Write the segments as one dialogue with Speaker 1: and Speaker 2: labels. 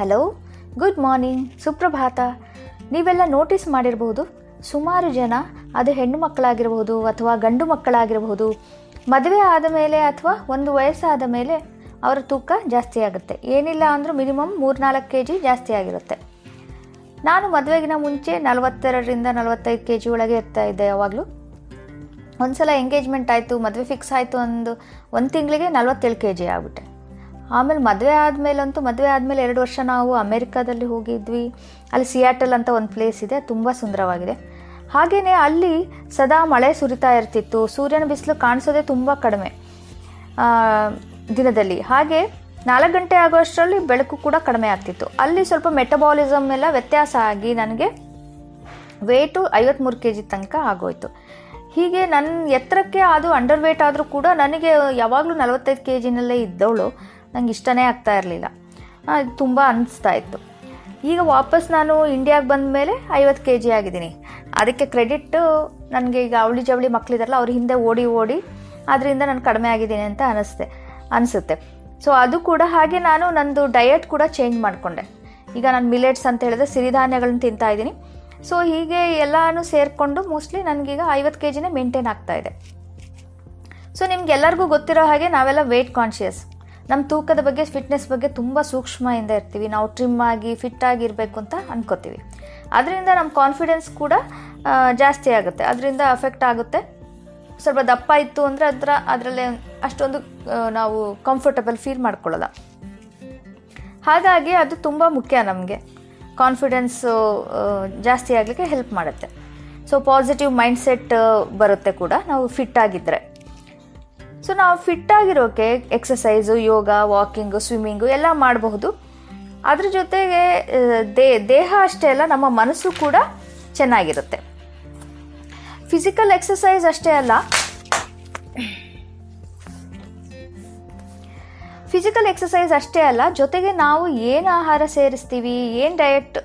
Speaker 1: Hello, good morning, ಸುಪ್ರಭಾತ. ನೀವೆಲ್ಲ notice ಮಾಡಿರಬಹುದು ಸುಮಾರು ಜನ ಅದು ಹೆಣ್ಣು ಮಕ್ಕಳಾಗಿರಬಹುದು ಅಥವಾ ಗಂಡು ಮಕ್ಕಳಾಗಿರಬಹುದು ಮದುವೆ ಆದ ಮೇಲೆ ಅಥವಾ ಒಂದು ವಯಸ್ಸಾದ ಮೇಲೆ ಅವರ ತೂಕ ಜಾಸ್ತಿ ಆಗುತ್ತೆ. ಏನಿಲ್ಲ ಅಂದರೂ ಮಿನಿಮಮ್ ಮೂರ್ನಾಲ್ಕು ಕೆ ಜಿ ಜಾಸ್ತಿ ಆಗಿರುತ್ತೆ. ನಾನು ಮದುವೆಗಿನ ಮುಂಚೆ ನಲವತ್ತೆರಡರಿಂದ ನಲವತ್ತೈದು ಕೆ ಜಿ ಒಳಗೆ ಇರ್ತಾ ಇದ್ದೆ ಯಾವಾಗಲೂ. ಒಂದ್ಸಲ ಎಂಗೇಜ್ಮೆಂಟ್ ಆಯಿತು, ಮದುವೆ ಫಿಕ್ಸ್ ಆಯಿತು ಒಂದು ಒಂದು ತಿಂಗಳಿಗೆ ನಲವತ್ತೇಳು ಕೆ ಜಿ ಆಗ್ಬಿಟ್ಟೆ. ಆಮೇಲೆ ಮದುವೆ ಆದಮೇಲಂತೂ, ಮದುವೆ ಆದಮೇಲೆ ಎರಡು ವರ್ಷ ನಾವು ಅಮೇರಿಕಾದಲ್ಲಿ ಹೋಗಿದ್ವಿ. ಅಲ್ಲಿ ಸಿಯಾಟಲ್ ಅಂತ ಒಂದು ಪ್ಲೇಸ್ ಇದೆ, ತುಂಬ ಸುಂದರವಾಗಿದೆ. ಹಾಗೆಯೇ ಅಲ್ಲಿ ಸದಾ ಮಳೆ ಸುರಿತಾ ಇರ್ತಿತ್ತು, ಸೂರ್ಯನ ಬಿಸಿಲು ಕಾಣಿಸೋದೇ ತುಂಬ ಕಡಿಮೆ ದಿನದಲ್ಲಿ. ಹಾಗೆ ನಾಲ್ಕು ಗಂಟೆ ಆಗೋಷ್ಟರಲ್ಲಿ ಬೆಳಕು ಕೂಡ ಕಡಿಮೆ ಆಗ್ತಿತ್ತು. ಅಲ್ಲಿ ಸ್ವಲ್ಪ ಮೆಟಬಾಲಿಸಮ್ ಎಲ್ಲ ವ್ಯತ್ಯಾಸ ಆಗಿ ನನಗೆ ವೇಟು ಐವತ್ತ್ಮೂರು ಕೆ ಜಿ ತನಕ ಆಗೋಯ್ತು. ಹೀಗೆ ನನ್ನ ಎತ್ತರಕ್ಕೆ ಅದು ಅಂಡರ್ ವೇಟ್ ಆದರೂ ಕೂಡ ನನಗೆ ಯಾವಾಗಲೂ ನಲವತ್ತೈದು ಕೆ ಜಿನಲ್ಲೇ ಇದ್ದವಳು. ನಂಗೆ ಇಷ್ಟನೇ ಆಗ್ತಾ ಇರಲಿಲ್ಲ. ತುಂಬ ಅನಿಸ್ತಾ ಇತ್ತು. ಈಗ ವಾಪಸ್ ನಾನು ಇಂಡಿಯಾಗೆ ಬಂದ ಮೇಲೆ ಐವತ್ತು ಕೆ ಜಿ ಆಗಿದ್ದೀನಿ. ಅದಕ್ಕೆ ಕ್ರೆಡಿಟ್ಟು ನನಗೆ ಈಗ ಅವಳಿ ಜವಳಿ ಮಕ್ಕಳಿದಾರಲ್ಲ ಅವ್ರ ಹಿಂದೆ ಓಡಿ ಓಡಿ ಅದರಿಂದ ನಾನು ಕಡಿಮೆ ಆಗಿದ್ದೀನಿ ಅಂತ ಅನಿಸ್ತೆ, ಅನಿಸುತ್ತೆ. ಸೊ ಅದು ಕೂಡ ಹಾಗೆ ನಾನು ನಂದು ಡಯಟ್ ಕೂಡ ಚೇಂಜ್ ಮಾಡಿಕೊಂಡೆ. ಈಗ ನಾನು ಮಿಲೆಟ್ಸ್ ಅಂತ ಹೇಳಿದ್ರೆ ಸಿರಿಧಾನ್ಯಗಳನ್ನ ತಿಂತಾ ಇದ್ದೀನಿ. ಸೊ ಹೀಗೆ ಎಲ್ಲಾನು ಸೇರಿಕೊಂಡು ಮೋಸ್ಟ್ಲಿ ನನಗೀಗ ಐವತ್ತು ಕೆ ಜಿನೇ ಮೇಂಟೈನ್ ಆಗ್ತಾ ಇದೆ. ಸೊ ನಿಮ್ಗೆಲ್ಲರಿಗೂ ಗೊತ್ತಿರೋ ಹಾಗೆ ನಾವೆಲ್ಲ ವೆಯ್ಟ್ ಕಾನ್ಷಿಯಸ್ ನಮ್ಮ ತೂಕದ ಬಗ್ಗೆ ಫಿಟ್ನೆಸ್ ಬಗ್ಗೆ ತುಂಬ ಸೂಕ್ಷ್ಮದಿಂದ ಇರ್ತೀವಿ. ನಾವು ಟ್ರಿಮ್ ಆಗಿ ಫಿಟ್ ಆಗಿರಬೇಕು ಅಂತ ಅನ್ಕೋತೀವಿ. ಅದರಿಂದ ನಮ್ಮ ಕಾನ್ಫಿಡೆನ್ಸ್ ಕೂಡ ಜಾಸ್ತಿ ಆಗುತ್ತೆ. ಅದರಿಂದ ಅಫೆಕ್ಟ್ ಆಗುತ್ತೆ. ಸ್ವಲ್ಪ ದಪ್ಪ ಇತ್ತು ಅಂದರೆ ಅದರ, ಅದರಲ್ಲೇ ಅಷ್ಟೊಂದು ನಾವು ಕಂಫರ್ಟಬಲ್ ಫೀಲ್ ಮಾಡ್ಕೊಳ್ಳಲ್ಲ. ಹಾಗಾಗಿ ಅದು ತುಂಬ ಮುಖ್ಯ ನಮಗೆ. ಕಾನ್ಫಿಡೆನ್ಸು ಜಾಸ್ತಿ ಆಗಲಿಕ್ಕೆ ಹೆಲ್ಪ್ ಮಾಡುತ್ತೆ. ಸೊ ಪಾಸಿಟಿವ್ ಮೈಂಡ್ಸೆಟ್ ಬರುತ್ತೆ ಕೂಡ. ನಾವು ಫಿಟ್ ಆಗಿದ್ದರೆ ಸೊ ನಾವು ಫಿಟ್ ಆಗಿರೋಕೆ ಎಕ್ಸಸೈಸು ಯೋಗ ವಾಕಿಂಗು ಸ್ವಿಮ್ಮಿಂಗು ಎಲ್ಲ ಮಾಡಬಹುದು. ಅದ್ರ ಜೊತೆಗೆ ದೇ, ದೇಹ ಅಷ್ಟೇ ಅಲ್ಲ, ನಮ್ಮ ಮನಸ್ಸು ಕೂಡ ಚೆನ್ನಾಗಿರುತ್ತೆ. ಫಿಸಿಕಲ್ ಎಕ್ಸಸೈಸ್ ಅಷ್ಟೇ ಅಲ್ಲ. ಫಿಸಿಕಲ್ ಎಕ್ಸಸೈಸ್ ಅಷ್ಟೇ ಅಲ್ಲ, ಜೊತೆಗೆ ನಾವು ಏನು ಆಹಾರ ಸೇರಿಸ್ತೀವಿ, ಏನು ಡಯಟ್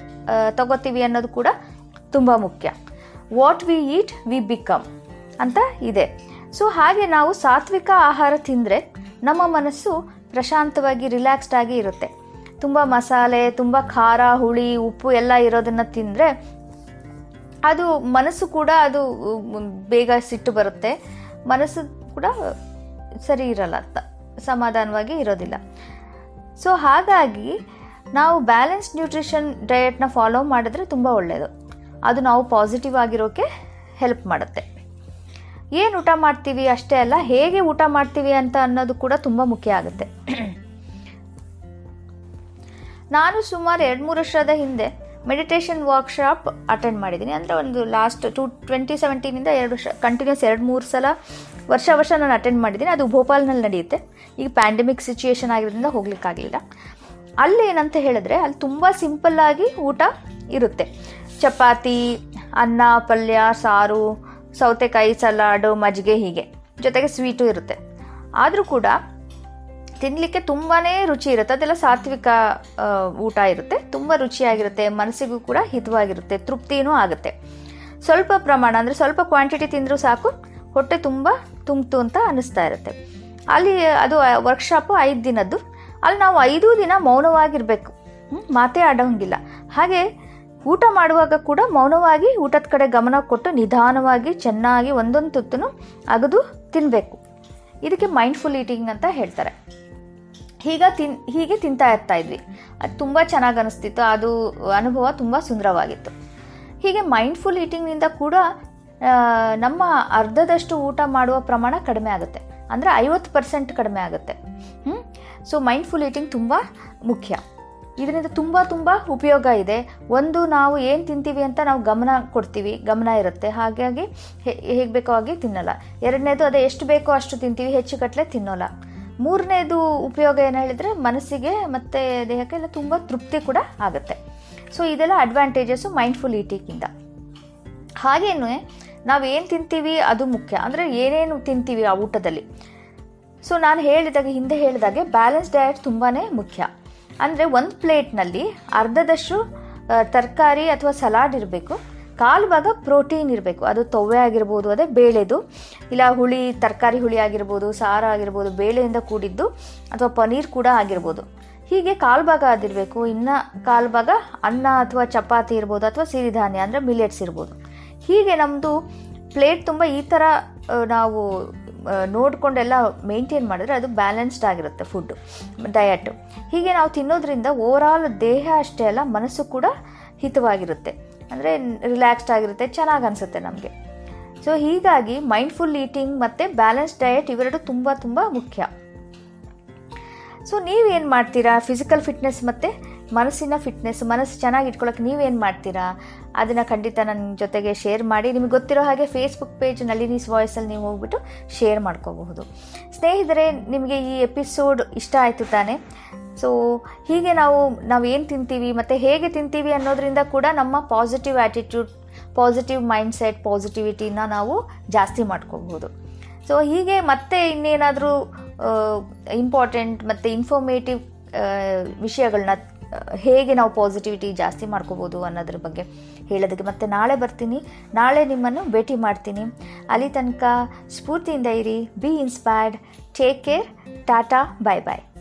Speaker 1: ತಗೋತೀವಿ ಅನ್ನೋದು ಕೂಡ ತುಂಬ ಮುಖ್ಯ. What we eat we become ಅಂತ ಇದೆ. ಸೊ ಹಾಗೆ ನಾವು ಸಾತ್ವಿಕ ಆಹಾರ ತಿಂದರೆ ನಮ್ಮ ಮನಸ್ಸು ಪ್ರಶಾಂತವಾಗಿ ರಿಲ್ಯಾಕ್ಸ್ಡ್ ಆಗಿ ಇರುತ್ತೆ. ತುಂಬ ಮಸಾಲೆ, ತುಂಬ ಖಾರ, ಹುಳಿ, ಉಪ್ಪು ಎಲ್ಲ ಇರೋದನ್ನು ತಿಂದರೆ ಅದು ಮನಸ್ಸು ಕೂಡ ಅದು ಬೇಗ ಸಿಟ್ಟು ಬರುತ್ತೆ. ಮನಸ್ಸು ಕೂಡ ಸರಿ ಇರಲ್ಲ ಅಂತ, ಸಮಾಧಾನವಾಗಿ ಇರೋದಿಲ್ಲ. ಸೊ ಹಾಗಾಗಿ ನಾವು ಬ್ಯಾಲೆನ್ಸ್ ನ್ಯೂಟ್ರಿಷನ್ ಡಯಟ್ನ ಫಾಲೋ ಮಾಡಿದ್ರೆ ತುಂಬ ಒಳ್ಳೆಯದು ಅದು ನಾವು ಪಾಸಿಟಿವ್ ಆಗಿರೋಕ್ಕೆ ಹೆಲ್ಪ್ ಮಾಡುತ್ತೆ. ಏನು ಊಟ ಮಾಡ್ತೀವಿ ಅಷ್ಟೇ ಅಲ್ಲ, ಹೇಗೆ ಊಟ ಮಾಡ್ತೀವಿ ಅಂತ ಅನ್ನೋದು ಕೂಡ ತುಂಬ ಮುಖ್ಯ ಆಗುತ್ತೆ. ನಾನು ಸುಮಾರು ಎರಡು ಮೂರು ವರ್ಷದ ಹಿಂದೆ ಮೆಡಿಟೇಷನ್ ವರ್ಕ್ಶಾಪ್ ಅಟೆಂಡ್ ಮಾಡಿದ್ದೀನಿ. ಅಂದರೆ ಒಂದು ಲಾಸ್ಟ್ ಟು ಟ್ವೆಂಟಿ ಸೆವೆಂಟೀನಿಂದ ಎರಡು ವರ್ಷ ಕಂಟಿನ್ಯೂಸ್ ಎರಡು ಮೂರು ಸಲ ವರ್ಷ ವರ್ಷ ನಾನು ಅಟೆಂಡ್ ಮಾಡಿದ್ದೀನಿ. ಅದು ಭೋಪಾಲ್ನಲ್ಲಿ ನಡೆಯುತ್ತೆ. ಈಗ ಪ್ಯಾಂಡಮಿಕ್ ಸಿಚುಯೇಷನ್ ಆಗಿರೋದ್ರಿಂದ ಹೋಗ್ಲಿಕ್ಕಾಗಲಿಲ್ಲ. ಅಲ್ಲಿ ಏನಂತ ಹೇಳಿದ್ರೆ, ಅಲ್ಲಿ ತುಂಬ ಸಿಂಪಲ್ಲಾಗಿ ಊಟ ಇರುತ್ತೆ. ಚಪಾತಿ, ಅನ್ನ, ಪಲ್ಯ, ಸಾರು ಸೌತೆಕಾಯಿ ಸಲಾಡು, ಮಜ್ಜಿಗೆ ಹೀಗೆ. ಜೊತೆಗೆ ಸ್ವೀಟು ಇರುತ್ತೆ. ಆದರೂ ಕೂಡ ತಿನ್ನಲಿಕ್ಕೆ ತುಂಬಾ ರುಚಿ ಇರುತ್ತೆ. ಅದೆಲ್ಲ ಸಾತ್ವಿಕ ಊಟ ಇರುತ್ತೆ. ತುಂಬ ರುಚಿಯಾಗಿರುತ್ತೆ. ಮನಸ್ಸಿಗೂ ಕೂಡ ಹಿತವಾಗಿರುತ್ತೆ. ತೃಪ್ತಿನೂ ಆಗುತ್ತೆ. ಸ್ವಲ್ಪ ಪ್ರಮಾಣ ಅಂದರೆ ಸ್ವಲ್ಪ ಕ್ವಾಂಟಿಟಿ ತಿಂದರೂ ಸಾಕು. ಹೊಟ್ಟೆ ತುಂಬ ತುಂಬಿತು ಅಂತ ಅನ್ನಿಸ್ತಾ ಇರುತ್ತೆ. ಅಲ್ಲಿ ಅದು ವರ್ಕ್ಶಾಪು ಐದು ದಿನದ್ದು. ಅಲ್ಲಿ ನಾವು ಐದು ದಿನ ಮೌನವಾಗಿರಬೇಕು. ಮಾತೇ ಆಡೋಂಗಿಲ್ಲ. ಹಾಗೆ ಊಟ ಮಾಡುವಾಗ ಕೂಡ ಮೌನವಾಗಿ ಊಟದ ಕಡೆ ಗಮನ ಕೊಟ್ಟು ನಿಧಾನವಾಗಿ ಚೆನ್ನಾಗಿ ಒಂದೊಂದು ತುತ್ತನ್ನು ಅಗದು ತಿನ್ನಬೇಕು ಇದಕ್ಕೆ ಮೈಂಡ್ಫುಲ್ ಈಟಿಂಗ್ ಅಂತ ಹೇಳ್ತಾರೆ. ಹೀಗ ತಿನ್, ಹೀಗೆ ತಿಂತಾ ಇರ್ತಾ ಇದ್ವಿ. ಅದು ತುಂಬ ಚೆನ್ನಾಗಿ ಅನಿಸ್ತಿತ್ತು. ಅದು ಅನುಭವ ತುಂಬ ಸುಂದರವಾಗಿತ್ತು. ಹೀಗೆ ಮೈಂಡ್ಫುಲ್ ಈಟಿಂಗ್ನಿಂದ ಕೂಡ ನಮ್ಮ ಅರ್ಧದಷ್ಟು ಊಟ ಮಾಡುವ ಪ್ರಮಾಣ ಕಡಿಮೆ ಆಗುತ್ತೆ. ಅಂದರೆ ಐವತ್ತು ಪರ್ಸೆಂಟ್ ಕಡಿಮೆ ಆಗುತ್ತೆ. ಸೊ ಮೈಂಡ್ಫುಲ್ ಈಟಿಂಗ್ ತುಂಬ ಮುಖ್ಯ. ಇದರಿಂದ ತುಂಬ ತುಂಬ ಉಪಯೋಗ ಇದೆ. ಒಂದು, ನಾವು ಏನು ತಿಂತೀವಿ ಅಂತ ನಾವು ಗಮನ ಕೊಡ್ತೀವಿ, ಗಮನ ಇರುತ್ತೆ. ಹಾಗಾಗಿ ಹೇಗೆ ಬೇಕೋ ಹಾಗೆ ತಿನ್ನಲ್ಲ. ಎರಡನೇದು ಅದೇ ಎಷ್ಟು ಬೇಕೋ ಅಷ್ಟು ತಿಂತೀವಿ, ಹೆಚ್ಚು ಕಟ್ಟಲೆ ತಿನ್ನೋಲ್ಲ. ಮೂರನೇದು ಉಪಯೋಗ ಏನು ಹೇಳಿದರೆ ಮನಸ್ಸಿಗೆ ಮತ್ತು ದೇಹಕ್ಕೆ ಎಲ್ಲ ತುಂಬ ತೃಪ್ತಿ ಕೂಡ ಆಗುತ್ತೆ. ಸೊ ಇದೆಲ್ಲ ಅಡ್ವಾಂಟೇಜಸ್ಸು ಮೈಂಡ್ಫುಲ್ ಈಟಿಂಗಿಂದ ಹಾಗೇನು ನಾವು ಏನು ತಿಂತೀವಿ ಅದು ಮುಖ್ಯ. ಅಂದರೆ ಏನೇನು ತಿಂತೀವಿ ಆ ಊಟದಲ್ಲಿ. ಸೊ ನಾನು ಹೇಳಿದಾಗ, ಹಿಂದೆ ಹೇಳಿದಾಗೆ ಬ್ಯಾಲೆನ್ಸ್ ಡಯಟ್ ತುಂಬಾ ಮುಖ್ಯ. ಅಂದರೆ ಒಂದು ಪ್ಲೇಟ್ನಲ್ಲಿ ಅರ್ಧದಷ್ಟು ತರಕಾರಿ ಅಥವಾ ಸಲಾಡ್ ಇರಬೇಕು. ಕಾಲು ಭಾಗ ಪ್ರೋಟೀನ್ ಇರಬೇಕು. ಅದು ತೊವ್ವೆ ಆಗಿರ್ಬೋದು, ಅದೇ ಬೇಳೆದು. ಇಲ್ಲ ಹುಳಿ, ತರಕಾರಿ ಹುಳಿ ಆಗಿರ್ಬೋದು, ಸಾರು ಆಗಿರ್ಬೋದು, ಬೇಳೆಯಿಂದ ಕೂಡಿದ್ದು ಅಥವಾ ಪನೀರ್ ಕೂಡ ಆಗಿರ್ಬೋದು. ಹೀಗೆ ಕಾಲು ಭಾಗ ಅದಿರಬೇಕು. ಇನ್ನು ಕಾಲು ಭಾಗ ಅನ್ನ ಅಥವಾ ಚಪಾತಿ ಇರ್ಬೋದು ಅಥವಾ ಸಿರಿಧಾನ್ಯ, ಅಂದರೆ ಮಿಲೆಟ್ಸ್ ಇರ್ಬೋದು. ಹೀಗೆ ನಮ್ಮದು ಪ್ಲೇಟ್ ತುಂಬ ಈ ಥರ ನಾವು ನೋಡ್ಕೊಂಡೆಲ್ಲ ಮೇಂಟೈನ್ ಮಾಡಿದ್ರೆ ಅದು ಬ್ಯಾಲೆನ್ಸ್ಡ್ ಆಗಿರುತ್ತೆ ಫುಡ್ಡು ಡಯಟು ಹೀಗೆ ನಾವು ತಿನ್ನೋದ್ರಿಂದ ಓವರಾಲ್ ದೇಹ ಅಷ್ಟೇ ಅಲ್ಲ, ಮನಸ್ಸು ಕೂಡ ಹಿತವಾಗಿರುತ್ತೆ. ಅಂದರೆ ರಿಲ್ಯಾಕ್ಸ್ಡ್ ಆಗಿರುತ್ತೆ, ಚೆನ್ನಾಗಿ ಅನಿಸುತ್ತೆ ನಮಗೆ. ಸೊ ಹೀಗಾಗಿ ಮೈಂಡ್ಫುಲ್ ಈಟಿಂಗ್ ಮತ್ತು ಬ್ಯಾಲೆನ್ಸ್ ಡಯಟ್ ಇವೆರಡು ತುಂಬ ತುಂಬ ಮುಖ್ಯ. ಸೊ ನೀವೇನು ಮಾಡ್ತೀರಾ? ಫಿಸಿಕಲ್ ಫಿಟ್ನೆಸ್ ಮತ್ತು ಮನಸ್ಸಿನ ಫಿಟ್ನೆಸ್ ಮನಸ್ಸು ಚೆನ್ನಾಗಿ ಇಟ್ಕೊಳ್ಳೋಕೆ ನೀವೇನು ಮಾಡ್ತೀರಾ? ಅದನ್ನು ಖಂಡಿತ ನನ್ನ ಜೊತೆಗೆ ಶೇರ್ ಮಾಡಿ. ನಿಮಗೆ ಗೊತ್ತಿರೋ ಹಾಗೆ ಫೇಸ್ಬುಕ್ ಪೇಜ್ ನಳಿನೀಸ್ ವಾಯ್ಸಲ್ಲಿ ನೀವು ಹೋಗ್ಬಿಟ್ಟು ಶೇರ್ ಮಾಡ್ಕೋಬಹುದು. ಸ್ನೇಹಿತರೆ, ನಿಮಗೆ ಈ ಎಪಿಸೋಡ್ ಇಷ್ಟ ಆಯಿತು ತಾನೇ? ಸೊ ಹೀಗೆ ನಾವು ನಾವು ಏನು ತಿಂತೀವಿ ಮತ್ತು ಹೇಗೆ ತಿಂತೀವಿ ಅನ್ನೋದರಿಂದ ಕೂಡ ನಮ್ಮ ಪಾಸಿಟಿವ್ ಆ್ಯಟಿಟ್ಯೂಡ್ ಪಾಸಿಟಿವ್ ಮೈಂಡ್ಸೆಟ್ ಪಾಸಿಟಿವಿಟಿನ ನಾವು ಜಾಸ್ತಿ ಮಾಡ್ಕೋಬಹುದು. ಸೊ ಹೀಗೆ ಮತ್ತೆ ಇನ್ನೇನಾದರೂ ಇಂಪಾರ್ಟೆಂಟ್ ಮತ್ತು ಇನ್ಫಾರ್ಮೇಟಿವ್ ವಿಷಯಗಳನ್ನ ಹೇಗೆ ನಾವು ಪಾಸಿಟಿವಿಟಿ ಜಾಸ್ತಿ ಮಾಡ್ಕೋಬೋದು ಅನ್ನೋದ್ರ ಬಗ್ಗೆ ಹೇಳೋದಕ್ಕೆ ಮತ್ತೆ ನಾಳೆ ಬರ್ತೀನಿ. ನಾಳೆ ನಿಮ್ಮನ್ನು ಭೇಟಿ ಮಾಡ್ತೀನಿ. ಅಲ್ಲಿ ತನಕ ಸ್ಫೂರ್ತಿಯಿಂದ ಇರಿ. Be inspired take care Tata bye bye